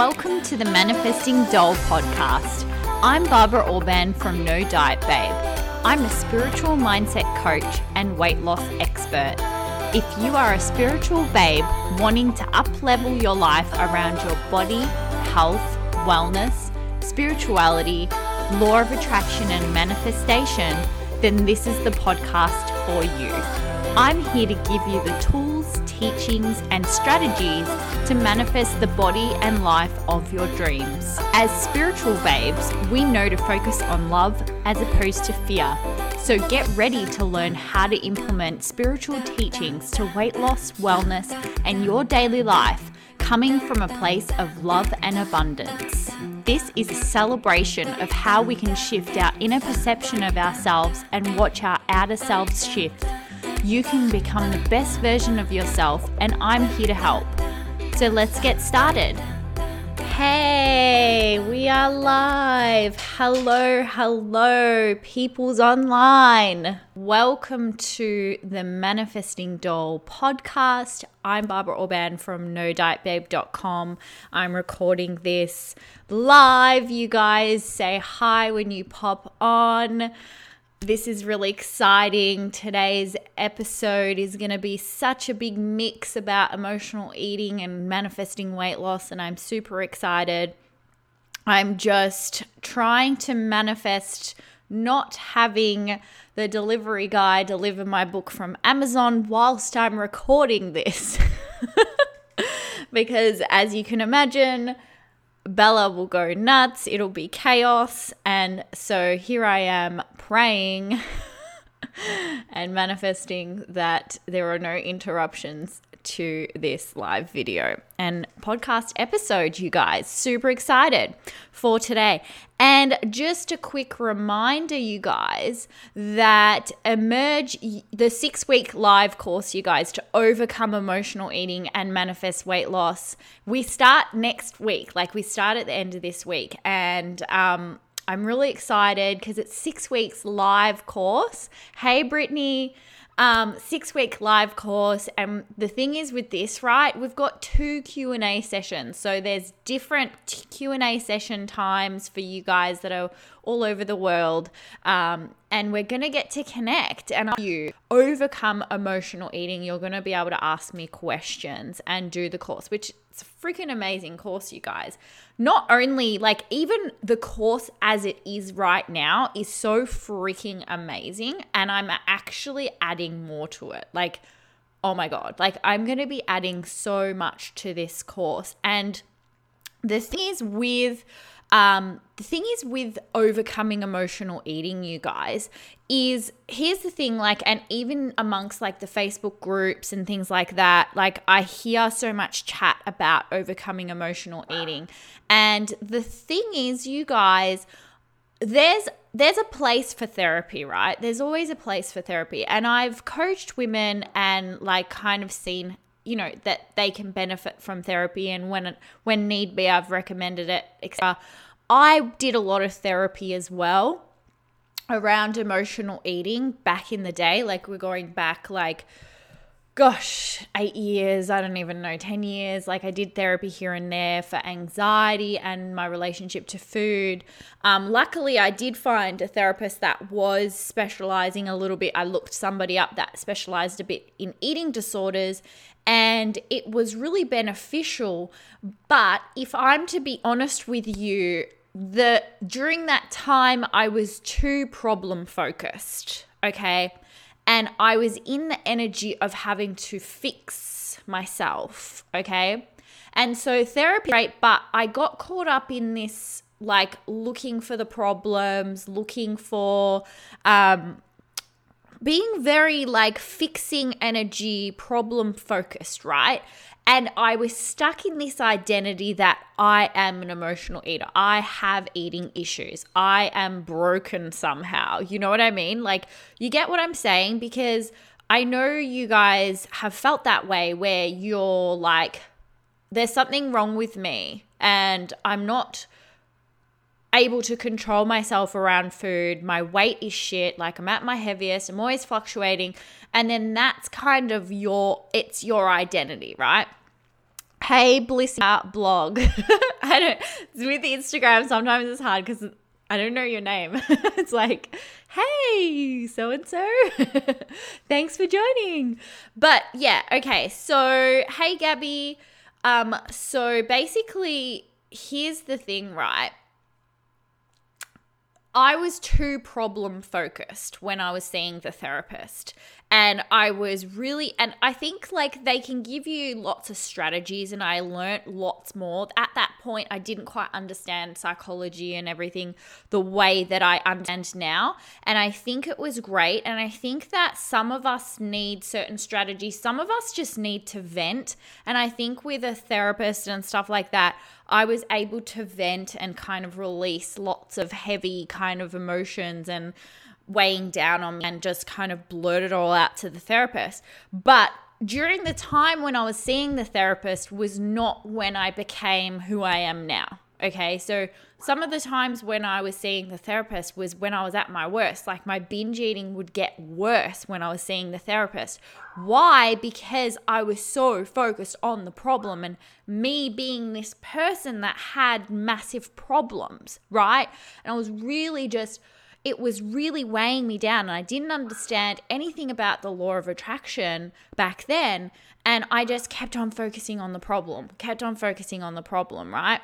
Welcome to the Manifesting Doll podcast. I'm Barbara Orban from No Diet Babe. I'm a spiritual mindset coach and weight loss expert. If you are a spiritual babe wanting to uplevel your life around your body, health, wellness, spirituality, law of attraction, and manifestation, then this is the podcast for you. I'm here to give you the tools, teachings, and strategies to manifest the body and life of your dreams. As spiritual babes, we know to focus on love as opposed to fear. So get ready to learn how to implement spiritual teachings to weight loss, wellness, and your daily life coming from a place of love and abundance. This is a celebration of how we can shift our inner perception of ourselves and watch our outer selves shift you can become the best version of yourself, and I'm here to help. So let's get started. Hey, we are live. Hello, hello, people's online. Welcome to the Manifesting Doll podcast. I'm Barbara Orban from NoDietBabe.com. I'm recording this live. You guys say hi when you pop on. This is really exciting. Today's episode is going to be such a big mix about emotional eating and manifesting weight loss, and I'm super excited. I'm just trying to manifest not having the delivery guy deliver my book from Amazon whilst I'm recording this. because, as you can imagine, Bella will go nuts, it'll be chaos. And so here I am praying and manifesting that there are no interruptions to this live video and podcast episode, you guys. Super excited for today. And just a quick reminder, you guys, that Emerge, the six week live course, you guys, to overcome emotional eating and manifest weight loss, we start next week. Like we start at the end of this week. And, um, I'm really excited because it's six weeks live course. Hey, Brittany, um, six week live course. And the thing is with this, right? We've got two Q and A sessions, so there's different Q and A session times for you guys that are all over the world. Um, and we're to get to connect and you overcome emotional eating. You're to be able to ask me questions and do the course, which is a freaking amazing course, you guys. Not only like even the course as it is right now is so freaking amazing. And I'm actually adding more to it. Like, oh my God, like I'm going to be adding so much to this course. And the thing is with um, the thing is with overcoming emotional eating, you guys, is here's the thing like, and even amongst like the Facebook groups and things like that, like I hear so much chat about overcoming emotional eating. And the thing is, you guys, there's there's a place for therapy, right? There's always a place for therapy. And I've coached women and like kind of seen you know that they can benefit from therapy and when when need be I've recommended it etc. I did a lot of therapy as well around emotional eating back in the day like we're going back like gosh, 8 years, I don't even know, 10 years like I did therapy here and there for anxiety and my relationship to food. Um, luckily I did find a therapist that was specializing a little bit. I looked somebody up that specialized a bit in eating disorders and it was really beneficial. But if I'm to be honest with you, the during that time I was too problem focused, okay? And I was in the energy of having to fix myself, okay? And so therapy great, but I got caught up in this like looking for the problems, looking for um being very like fixing energy, problem focused, right? And I was stuck in this identity that I am an emotional eater. I have eating issues. I am broken somehow. You know what I mean? Like, you get what I'm saying? Because I know you guys have felt that way where you're like, there's something wrong with me and I'm not able to control myself around food. My weight is shit. Like I'm at my heaviest. I'm always fluctuating. And then that's kind of your it's your identity, right? Hey Bliss blog. I don't with Instagram sometimes it's hard because I don't know your name. it's like, hey, so and so. Thanks for joining. But yeah, okay. So, hey Gabby. Um, so basically, here's the thing, right? I was too problem focused when I was seeing the therapist. And I was really and I think like they can give you lots of strategies and I learnt lots more. At that point I didn't quite understand psychology and everything the way that I understand now. And I think it was great. And I think that some of us need certain strategies. Some of us just need to vent. And I think with a therapist and stuff like that I was able to vent and kind of release lots of heavy kind of emotions and weighing down on me and just kind of blurt it all out to the therapist. But during the time when I was seeing the therapist was not when I became who I am now. Okay, so some of the times when I was seeing the therapist was when I was at my worst. Like my binge eating would get worse when I was seeing the therapist. Why? Because I was so focused on the problem and me being this person that had massive problems, right? And I was really just it was really weighing me down and I didn't understand anything about the law of attraction back then. And I just kept on focusing on the problem, kept on focusing on the problem, right?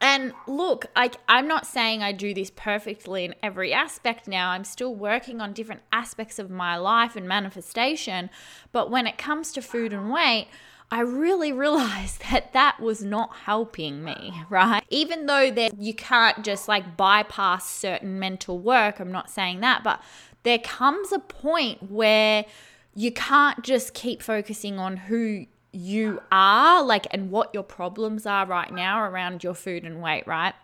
And look, I, I'm not saying I do this perfectly in every aspect now. I'm still working on different aspects of my life and manifestation. But when it comes to food and weight, I really realized that that was not helping me, right? Even though that you can't just like bypass certain mental work, I'm not saying that, but there comes a point where you can't just keep focusing on who you are like and what your problems are right now around your food and weight, right?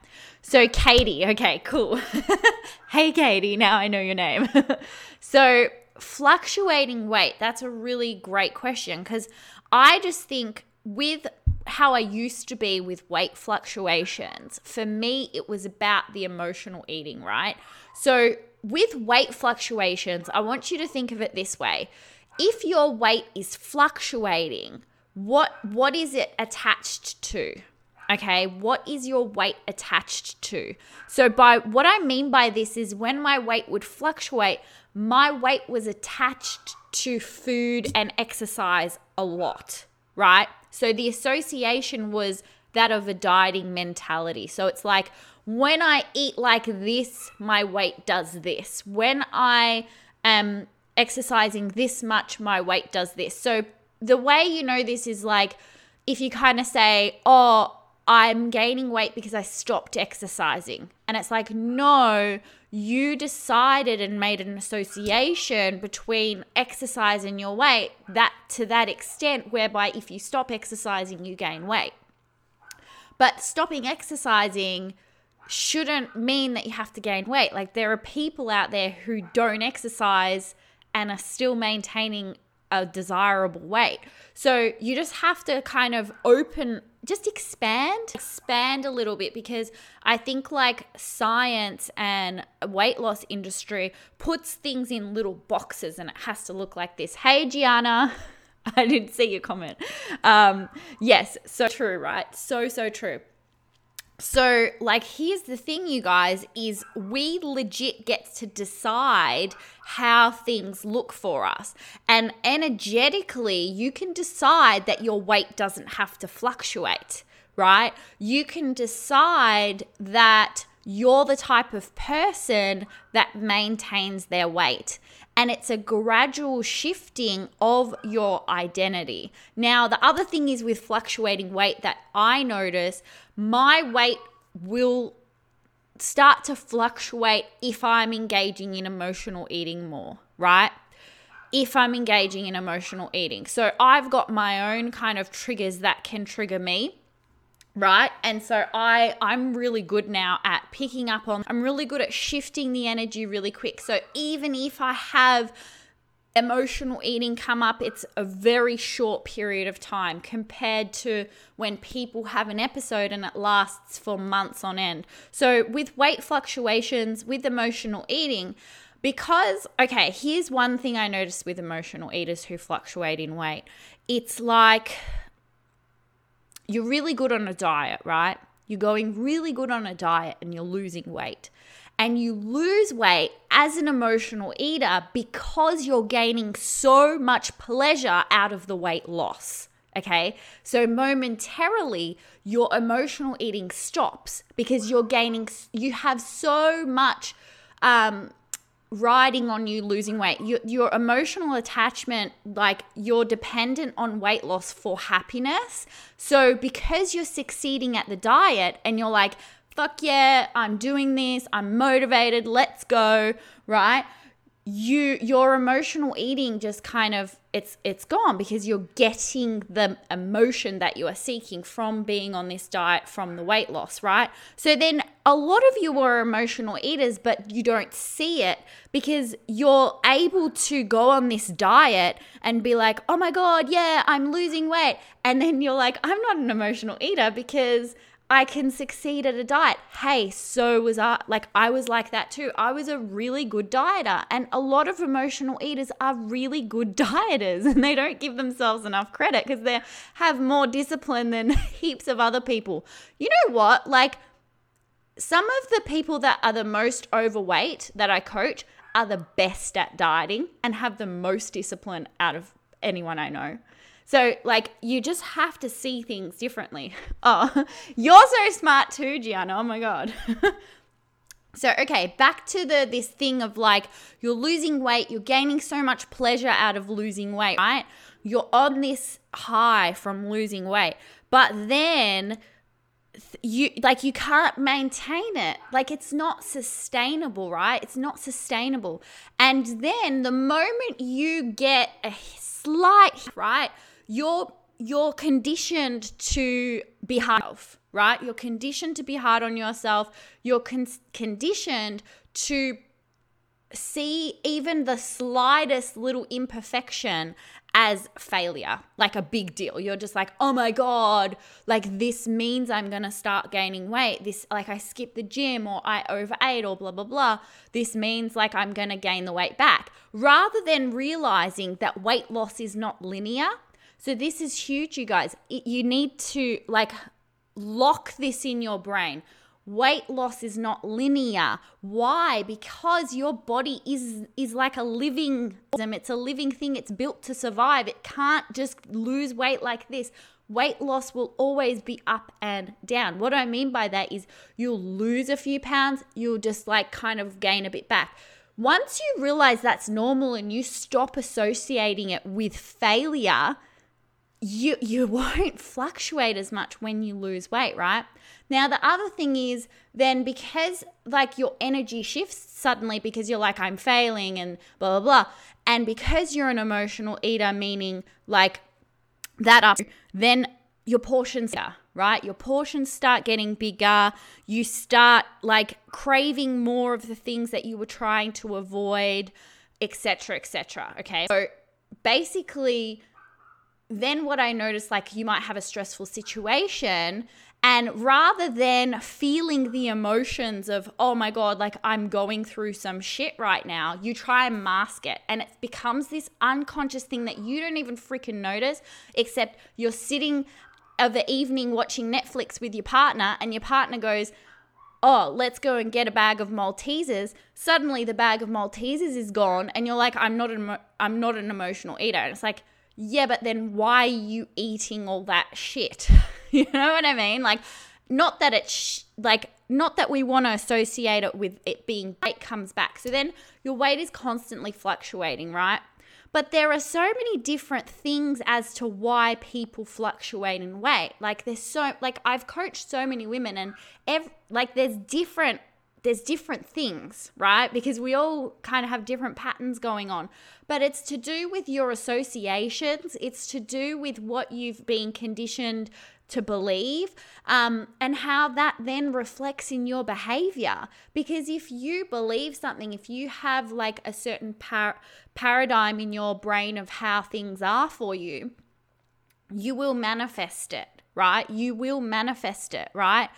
So Katie, okay, cool. hey Katie, now I know your name. so fluctuating weight, that's a really great question because I just think with how I used to be with weight fluctuations, for me, it was about the emotional eating, right? So, with weight fluctuations, I want you to think of it this way. If your weight is fluctuating, what what is it attached to? Okay, what is your weight attached to? So by what I mean by this is when my weight would fluctuate, my weight was attached to food and exercise a lot, right? So the association was that of a dieting mentality. So it's like when I eat like this, my weight does this. When I am exercising this much, my weight does this. So the way you know this is like if you kind of say, oh, I'm gaining weight because I stopped exercising. And it's like, no, you decided and made an association between exercise and your weight that to that extent whereby if you stop exercising you gain weight. But stopping exercising shouldn't mean that you have to gain weight. Like there are people out there who don't exercise and are still maintaining a desirable weight. So you just have to kind of open, just expand, expand a little bit because I think like science and weight loss industry puts things in little boxes and it has to look like this. Hey, Gianna. I didn't see your comment. Um, yes, so true, right? So, so true. So, like, here's the thing, you guys, is we legit get to decide how things look for us. And energetically, you can decide that your weight doesn't have to fluctuate, right? You can decide that you're the type of person that maintains their weight. And it's a gradual shifting of your identity. Now, the other thing is with fluctuating weight that I notice, my weight will start to fluctuate if I'm engaging in emotional eating more, right? If I'm engaging in emotional eating. So I've got my own kind of triggers that can trigger me right? And so i i'm really good now at picking up on i'm really good at shifting the energy really quick. So even if i have emotional eating come up it's a very short period of time compared to when people have an episode and it lasts for months on end. So with weight fluctuations with emotional eating because okay here's one thing i noticed with emotional eaters who fluctuate in weight. It's like you're really good on a diet, right? You're going really good on a diet and you're losing weight. And you lose weight as an emotional eater because you're gaining so much pleasure out of the weight loss. Okay. So momentarily, your emotional eating stops because you're gaining, you have so much um, riding on you losing weight. Your, your emotional attachment, like you're dependent on weight loss for happiness. So because you're succeeding at the diet and you're like, fuck yeah, I'm doing this, I'm motivated, let's go, right? you your emotional eating just kind of it's it's gone because you're getting the emotion that you are seeking from being on this diet from the weight loss right? So then a lot of you are emotional eaters but you don't see it because you're able to go on this diet and be like oh my god yeah i'm losing weight. And then you're like i'm not an emotional eater because I can succeed at a diet. Hey, so was I. Like, I was like that too. I was a really good dieter. And a lot of emotional eaters are really good dieters and they don't give themselves enough credit because they have more discipline than heaps of other people. You know what? Like, some of the people that are the most overweight that I coach are the best at dieting and have the most discipline out of anyone I know. So, like, you just have to see things differently. Oh, you're so smart too, Gianna. Oh my God. so, okay, back to the this thing of like you're losing weight, you're gaining so much pleasure out of losing weight, right? You're on this high from losing weight. But then you like you can't maintain it like it's not sustainable right it's not sustainable and then the moment you get a slight right you're you're conditioned to be hard, right? You're conditioned to be hard on yourself. You're con- conditioned to see even the slightest little imperfection as failure, like a big deal. You're just like, oh my God, like this means I'm gonna start gaining weight. This, like, I skipped the gym or I overate or blah, blah, blah. This means like I'm gonna gain the weight back. Rather than realizing that weight loss is not linear, so this is huge, you guys. You need to like lock this in your brain. Weight loss is not linear. Why? Because your body is is like a living it's a living thing. It's built to survive. It can't just lose weight like this. Weight loss will always be up and down. What I mean by that is you'll lose a few pounds, you'll just like kind of gain a bit back. Once you realize that's normal and you stop associating it with failure, you you won't fluctuate as much when you lose weight, right? Now the other thing is then because like your energy shifts suddenly because you're like I'm failing and blah blah blah and because you're an emotional eater meaning like that up then your portions are right? Your portions start getting bigger. You start like craving more of the things that you were trying to avoid, etc., etc. okay? So basically then what I noticed, like you might have a stressful situation. And rather than feeling the emotions of, oh my God, like I'm going through some shit right now, you try and mask it. And it becomes this unconscious thing that you don't even freaking notice, except you're sitting of the evening watching Netflix with your partner, and your partner goes, oh, let's go and get a bag of Maltesers. Suddenly the bag of Maltesers is gone, and you're like, I'm not an, I'm not an emotional eater. And it's like, yeah, but then why are you eating all that shit? you know what I mean? Like, not that it's sh- like, not that we want to associate it with it being weight comes back. So then your weight is constantly fluctuating, right? But there are so many different things as to why people fluctuate in weight. Like there's so like I've coached so many women and ev- like there's different there's different things, right? Because we all kind of have different patterns going on. But it's to do with your associations, it's to do with what you've been conditioned to believe um, and how that then reflects in your behavior. Because if you believe something, if you have like a certain par- paradigm in your brain of how things are for you, you will manifest it, right? You will manifest it, right?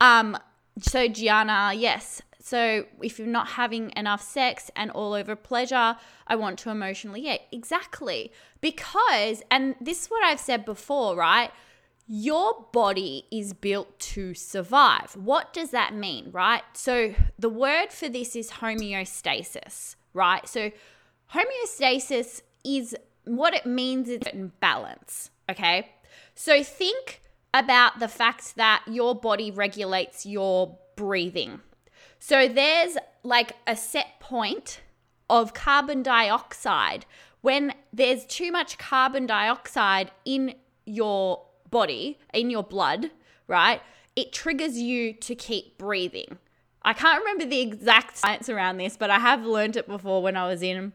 Um, so Gianna, yes. So if you're not having enough sex and all over pleasure, I want to emotionally, yeah, exactly. Because, and this is what I've said before, right? your body is built to survive. What does that mean, right? So, the word for this is homeostasis, right? So, homeostasis is what it means is balance, okay? So, think about the fact that your body regulates your breathing. So, there's like a set point of carbon dioxide. When there's too much carbon dioxide in your body, in your blood, right? It triggers you to keep breathing. I can't remember the exact science around this, but I have learned it before when I was in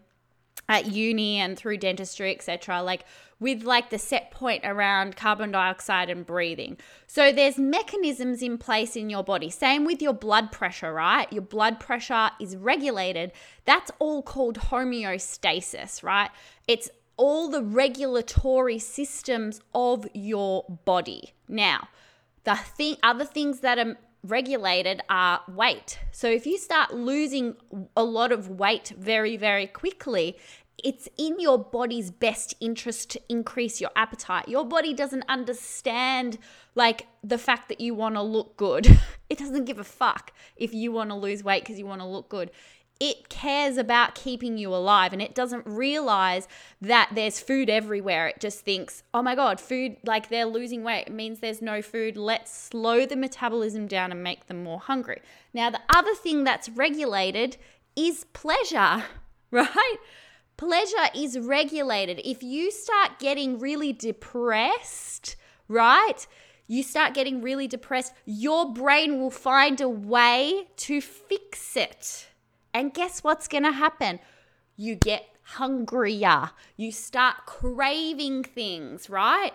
at uni and through dentistry, etc. Like with like the set point around carbon dioxide and breathing. So there's mechanisms in place in your body. Same with your blood pressure, right? Your blood pressure is regulated. That's all called homeostasis, right? It's all the regulatory systems of your body. Now, the thing, other things that are regulated are weight. So if you start losing a lot of weight very, very quickly, it's in your body's best interest to increase your appetite. Your body doesn't understand like the fact that you want to look good. it doesn't give a fuck if you want to lose weight because you want to look good it cares about keeping you alive and it doesn't realize that there's food everywhere. It just thinks, oh my God, food, like they're losing weight. It means there's no food. Let's slow the metabolism down and make them more hungry. Now, the other thing that's regulated is pleasure, right? Pleasure is regulated. If you start getting really depressed, right? You start getting really depressed, your brain will find a way to fix it and guess what's going to happen? You get hungrier. You start craving things, right?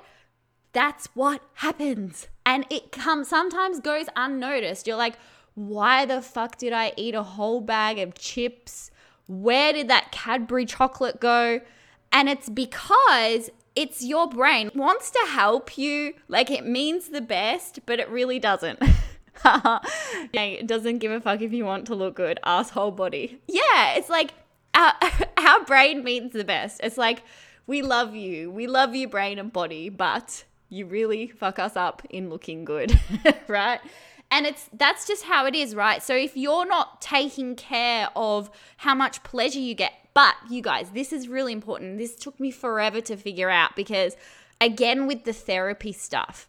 That's what happens. And it comes sometimes goes unnoticed. You're like, why the fuck did I eat a whole bag of chips? Where did that Cadbury chocolate go? And it's because it's your brain it wants to help you. Like it means the best, but it really doesn't. it doesn't give a fuck if you want to look good, asshole body. Yeah, it's like our, our brain means the best. It's like, we love you. We love you, brain and body, but you really fuck us up in looking good, right? And it's that's just how it is, right? So if you're not taking care of how much pleasure you get, but you guys, this is really important. This took me forever to figure out because again with the therapy stuff,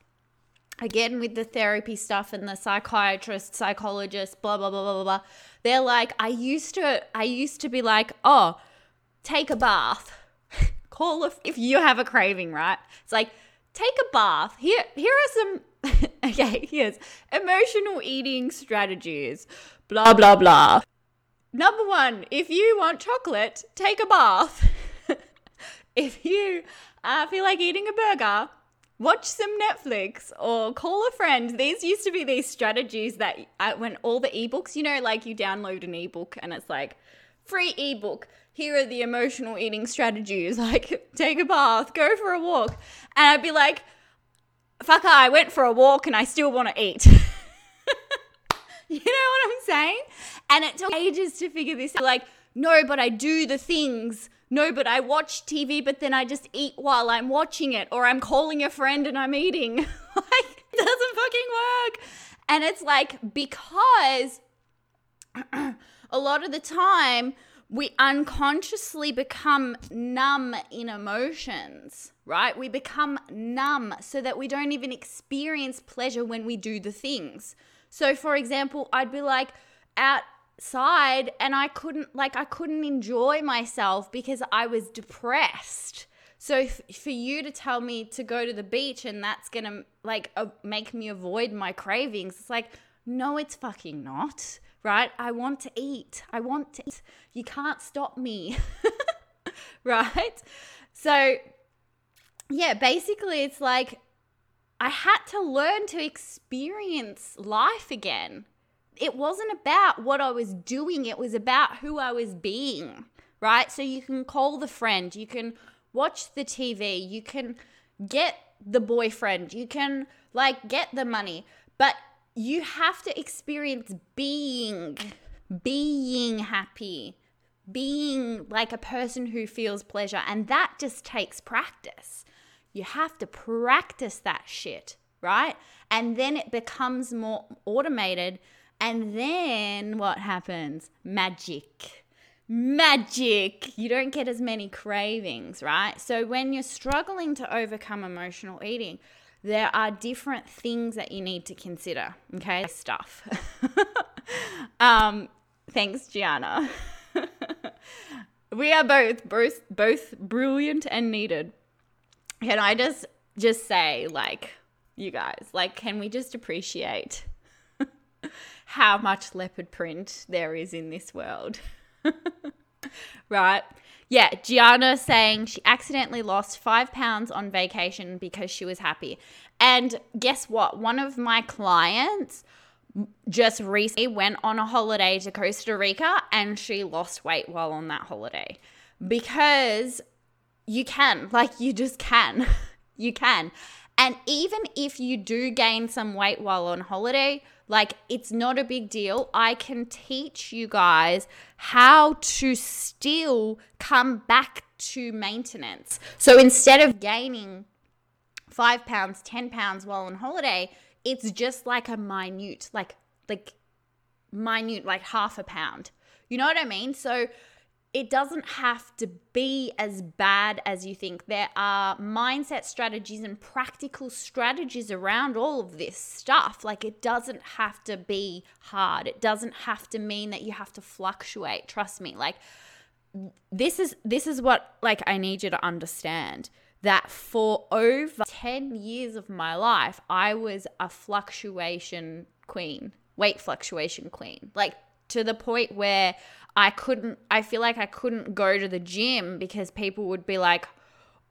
again with the therapy stuff and the psychiatrist, psychologist, blah blah blah blah blah. They're like, I used to, I used to be like, oh, take a bath, call if if you have a craving, right? It's like take a bath. Here, here are some. okay, here's emotional eating strategies. Blah blah blah. Number one, if you want chocolate, take a bath. if you uh, feel like eating a burger, watch some Netflix or call a friend. These used to be these strategies that uh, when all the ebooks, you know, like you download an ebook and it's like free ebook. Here are the emotional eating strategies. Like take a bath, go for a walk. And I'd be like, fuck, I went for a walk and I still want to eat. you know what I'm saying? And it took ages to figure this out. Like, no, but I do the things no, but I watch TV, but then I just eat while I'm watching it, or I'm calling a friend and I'm eating. like, it doesn't fucking work. And it's like, because a lot of the time, we unconsciously become numb in emotions, right? We become numb so that we don't even experience pleasure when we do the things. So, for example, I'd be like out side and I couldn't like I couldn't enjoy myself because I was depressed. So f- for you to tell me to go to the beach and that's going to like uh, make me avoid my cravings, it's like no it's fucking not, right? I want to eat. I want to eat. You can't stop me. right? So yeah, basically it's like I had to learn to experience life again it wasn't about what I was doing, it was about who I was being, right? So you can call the friend, you can watch the TV, you can get the boyfriend, you can like get the money, but you have to experience being, being happy, being like a person who feels pleasure. And that just takes practice. You have to practice that shit, right? And then it becomes more automated. And then what happens? Magic. Magic. You don't get as many cravings, right? So when you're struggling to overcome emotional eating, there are different things that you need to consider. Okay, stuff. um, thanks, Gianna. we are both both both brilliant and needed. Can I just just say, like, you guys, like, can we just appreciate how much leopard print there is in this world? right? Yeah, Gianna saying she accidentally lost five pounds on vacation because she was happy. And guess what? One of my clients just recently went on a holiday to Costa Rica and she lost weight while on that holiday because you can, like, you just can. you can. And even if you do gain some weight while on holiday, like it's not a big deal. I can teach you guys how to still come back to maintenance. So instead of gaining five pounds, 10 pounds while on holiday, it's just like a minute, like, like minute, like half a pound. You know what I mean? So it doesn't have to be as bad as you think. There are mindset strategies and practical strategies around all of this stuff. Like it doesn't have to be hard. It doesn't have to mean that you have to fluctuate. Trust me. Like this is this is what like I need you to understand that for over 10 years of my life I was a fluctuation queen, weight fluctuation queen. Like to the point where I couldn't, I feel like I couldn't go to the gym because people would be like,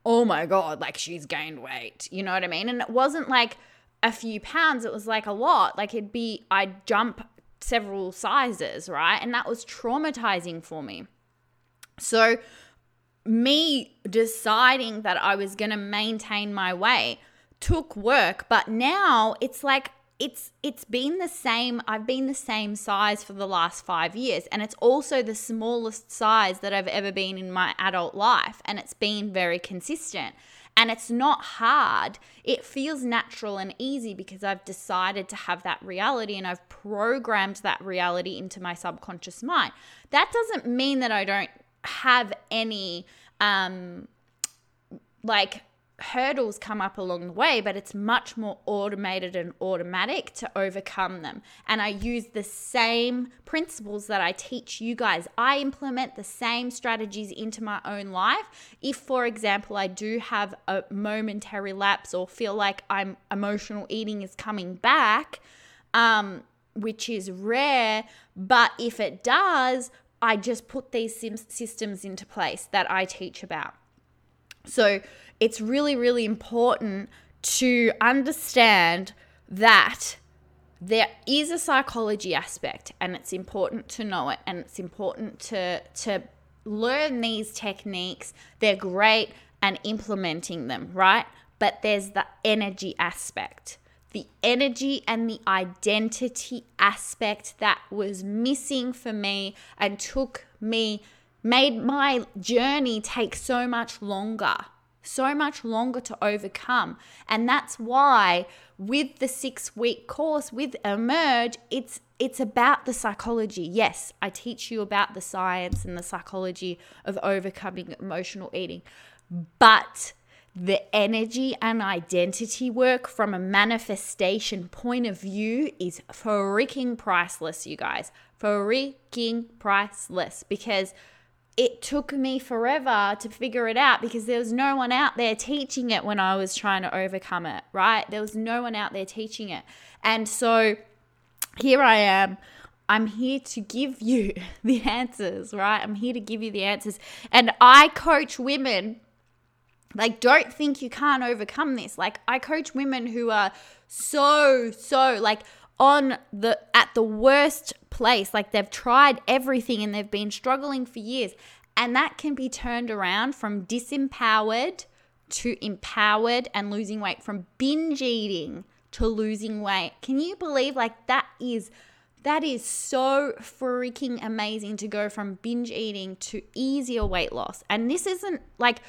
oh my God, like she's gained weight. You know what I mean? And it wasn't like a few pounds, it was like a lot. Like it'd be, I'd jump several sizes, right? And that was traumatizing for me. So, me deciding that I was going to maintain my weight took work, but now it's like it's it's been the same I've been the same size for the last 5 years and it's also the smallest size that I've ever been in my adult life and it's been very consistent. And it's not hard. It feels natural and easy because I've decided to have that reality and I've programmed that reality into my subconscious mind. That doesn't mean that I don't have any um like hurdles come up along the way, but it's much more automated and automatic to overcome them. And I use the same principles that I teach you guys. I implement the same strategies into my own life. If, for example, I do have a momentary lapse or feel like I'm emotional eating is coming back, um, which is rare, but if it does, I just put these systems into place that I teach about. So, it's really, really important to understand that there is a psychology aspect and it's important to know it and it's important to to learn these techniques. They're great and implementing them right? But there's the energy aspect. The energy and the identity aspect that was missing for me and took me made my journey take so much longer so much longer to overcome. And that's why with the 6 week course with Emerge, it's it's about the psychology. Yes, I teach you about the science and the psychology of overcoming emotional eating. But the energy and identity work from a manifestation point of view is freaking priceless, you guys. Freaking priceless because it took me forever to figure it out because there was no one out there teaching it when I was trying to overcome it, right? There was no one out there teaching it. And so here I am. I'm here to give you the answers, right? I'm here to give you the answers. And I coach women like don't think you can't overcome this. Like I coach women who are so so like on the at the worst place. Like they've tried everything and they've been struggling for years. And that can be turned around from disempowered to empowered and losing weight from binge eating to losing weight. Can you believe like that is that is so freaking amazing to go from binge eating to easier weight loss. And this isn't like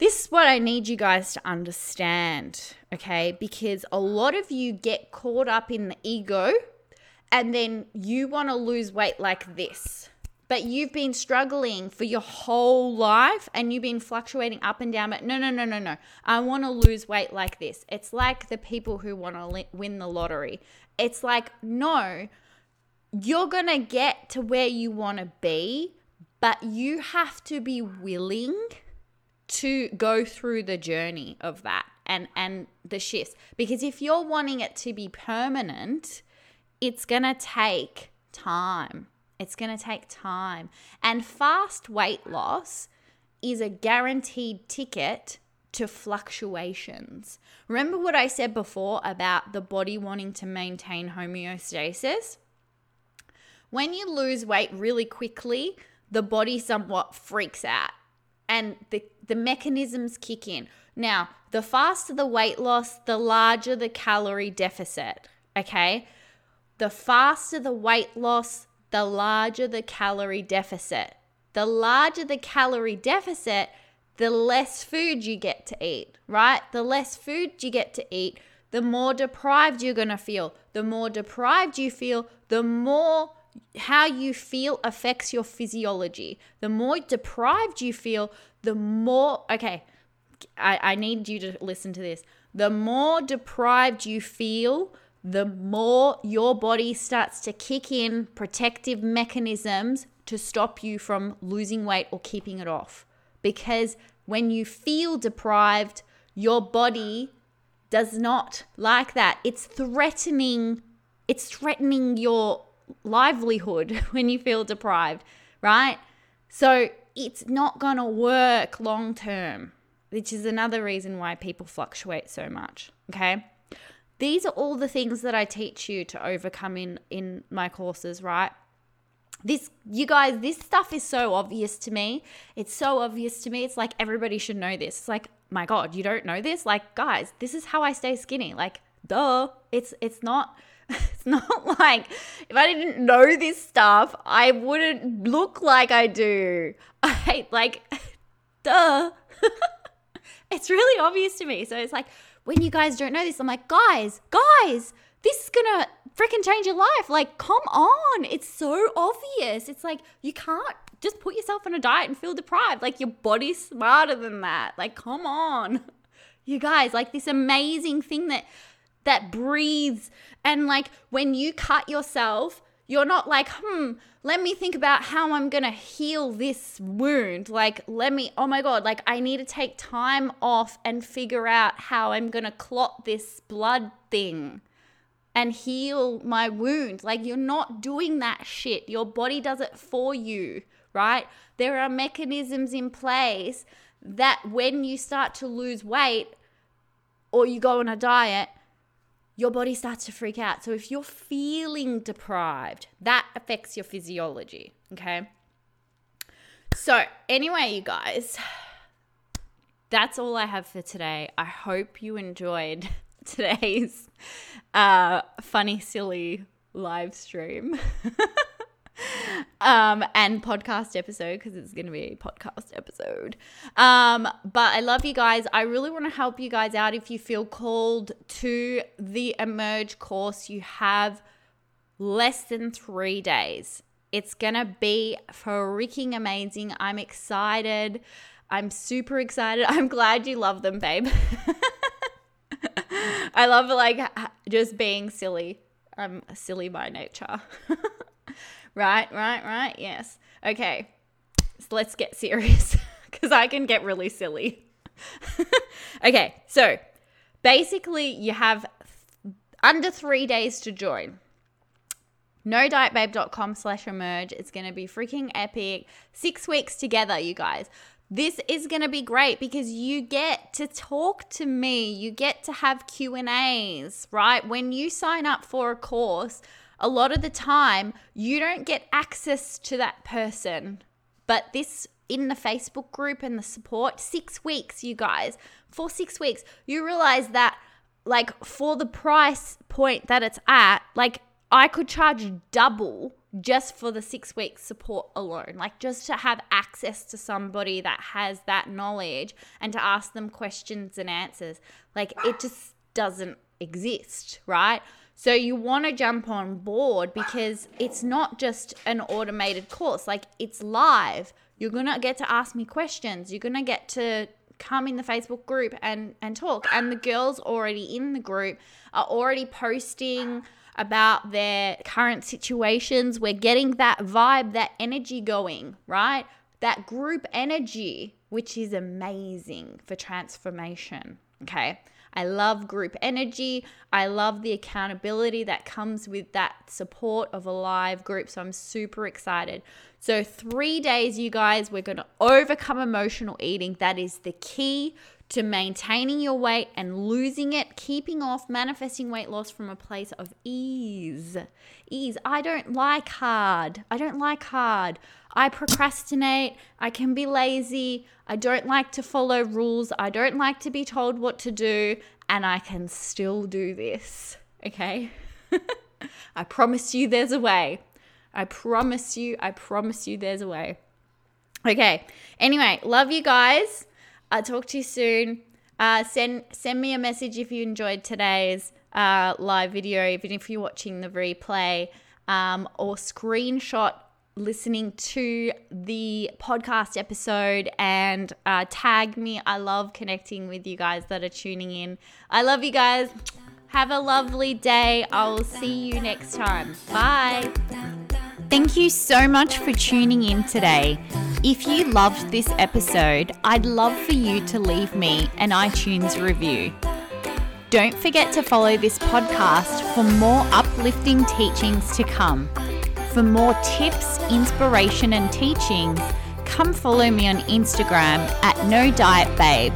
this is what I need you guys to understand, okay? Because a lot of you get caught up in the ego and then you want to lose weight like this. But you've been struggling for your whole life and you've been fluctuating up and down. But no, no, no, no, no. I want to lose weight like this. It's like the people who want to win the lottery. It's like, no, you're going to get to where you want to be, but you have to be willing to go through the journey of that and and the shifts because if you're wanting it to be permanent it's going to take time it's going to take time and fast weight loss is a guaranteed ticket to fluctuations. Remember what I said before about the body wanting to maintain homeostasis? When you lose weight really quickly, the body somewhat freaks out and the, the mechanisms kick in. Now, the faster the weight loss, the larger the calorie deficit. Okay. The faster the weight loss, the larger the calorie deficit. The larger the calorie deficit, the less food you get to eat, right? The less food you get to eat, the more deprived you're going to feel. The more deprived you feel, the more how you feel affects your physiology. The more deprived you feel, the more, okay, I, I need you to listen to this. The more deprived you feel, the more your body starts to kick in protective mechanisms to stop you from losing weight or keeping it off. Because when you feel deprived, your body does not like that. It's threatening it's threatening your livelihood when you feel deprived, right? So it's not going to work long term, which is another reason why people fluctuate so much, okay? These are all the things that I teach you to overcome in in my courses, right? This you guys, this stuff is so obvious to me. It's so obvious to me. It's like everybody should know this. It's like, my god, you don't know this? Like, guys, this is how I stay skinny. Like, duh. It's it's not It's not like if I didn't know this stuff, I wouldn't look like I do. I like, duh. it's really obvious to me. So it's like, when you guys don't know this, I'm like, guys, guys, this is gonna freaking change your life. Like, come on. It's so obvious. It's like, you can't just put yourself on a diet and feel deprived. Like, your body's smarter than that. Like, come on. You guys, like this amazing thing that that breathes. And like when you cut yourself, you're not like, hmm, let me think about how I'm going to heal this wound. Like, let me, oh my God, like I need to take time off and figure out how I'm going to clot this blood thing and heal my wound. Like, you're not doing that shit. Your body does it for you, right? There are mechanisms in place that when you start to lose weight or you go on a diet, your body starts to freak out. So if you're feeling deprived, that affects your physiology. Okay. So, anyway, you guys, that's all I have for today. I hope you enjoyed today's uh, funny, silly live stream. um, and podcast episode because it's going to be a podcast episode. Um, but I love you guys. I really want to help you guys out if you feel called to the Emerge course. You have less than three days. It's going to be freaking amazing. I'm excited. I'm super excited. I'm glad you love them, babe. I love like just being silly. I'm silly by nature. Right, right, right. Yes. Okay. So let's get serious because I can get really silly. okay. So basically, you have under three days to join. NoDietBabe.com slash emerge. It's going to be freaking epic. Six weeks together, you guys. This is going to be great because you get to talk to me. You get to have Q&As, right? When you sign up for a course, a lot of the time you don't get access to that person. But this in the Facebook group and the support, six weeks, you guys, for six weeks, you realize that like for the price point that it's at, like I could charge double just for the six weeks support alone. Like just to have access to somebody that has that knowledge and to ask them questions and answers. Like it just doesn't exist, right? So you want to jump on board because it's not just an automated course, like it's live. You're going to get to ask me questions. You're going to get to come in the Facebook group and and talk. And the girls already in the group are already posting about their current situations. We're getting that vibe, that energy going, right? That group energy, which is amazing for transformation. Okay. I love group energy. I love the accountability that comes with that support of a live group. So I'm super excited. So, three days, you guys, we're going to overcome emotional eating. That is the key to maintaining your weight and losing it, keeping off manifesting weight loss from a place of ease. Ease. I don't like hard. I don't like hard. I procrastinate. I can be lazy. I don't like to follow rules. I don't like to be told what to do. And I can still do this. Okay? I promise you there's a way. I promise you, I promise you there's a way. Okay. Anyway, love you guys. I'll talk to you soon. Uh, send send me a message if you enjoyed today's uh, live video, even if you're watching the replay, um, or screenshot listening to the podcast episode and uh, tag me. I love connecting with you guys that are tuning in. I love you guys. Have a lovely day. I will see you next time. Bye. Thank you so much for tuning in today. If you loved this episode, I'd love for you to leave me an iTunes review. Don't forget to follow this podcast for more uplifting teachings to come. For more tips, inspiration, and teachings, come follow me on Instagram at No Diet Babe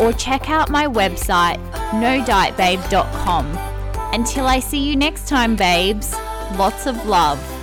or check out my website, nodietbabe.com. Until I see you next time, babes, lots of love.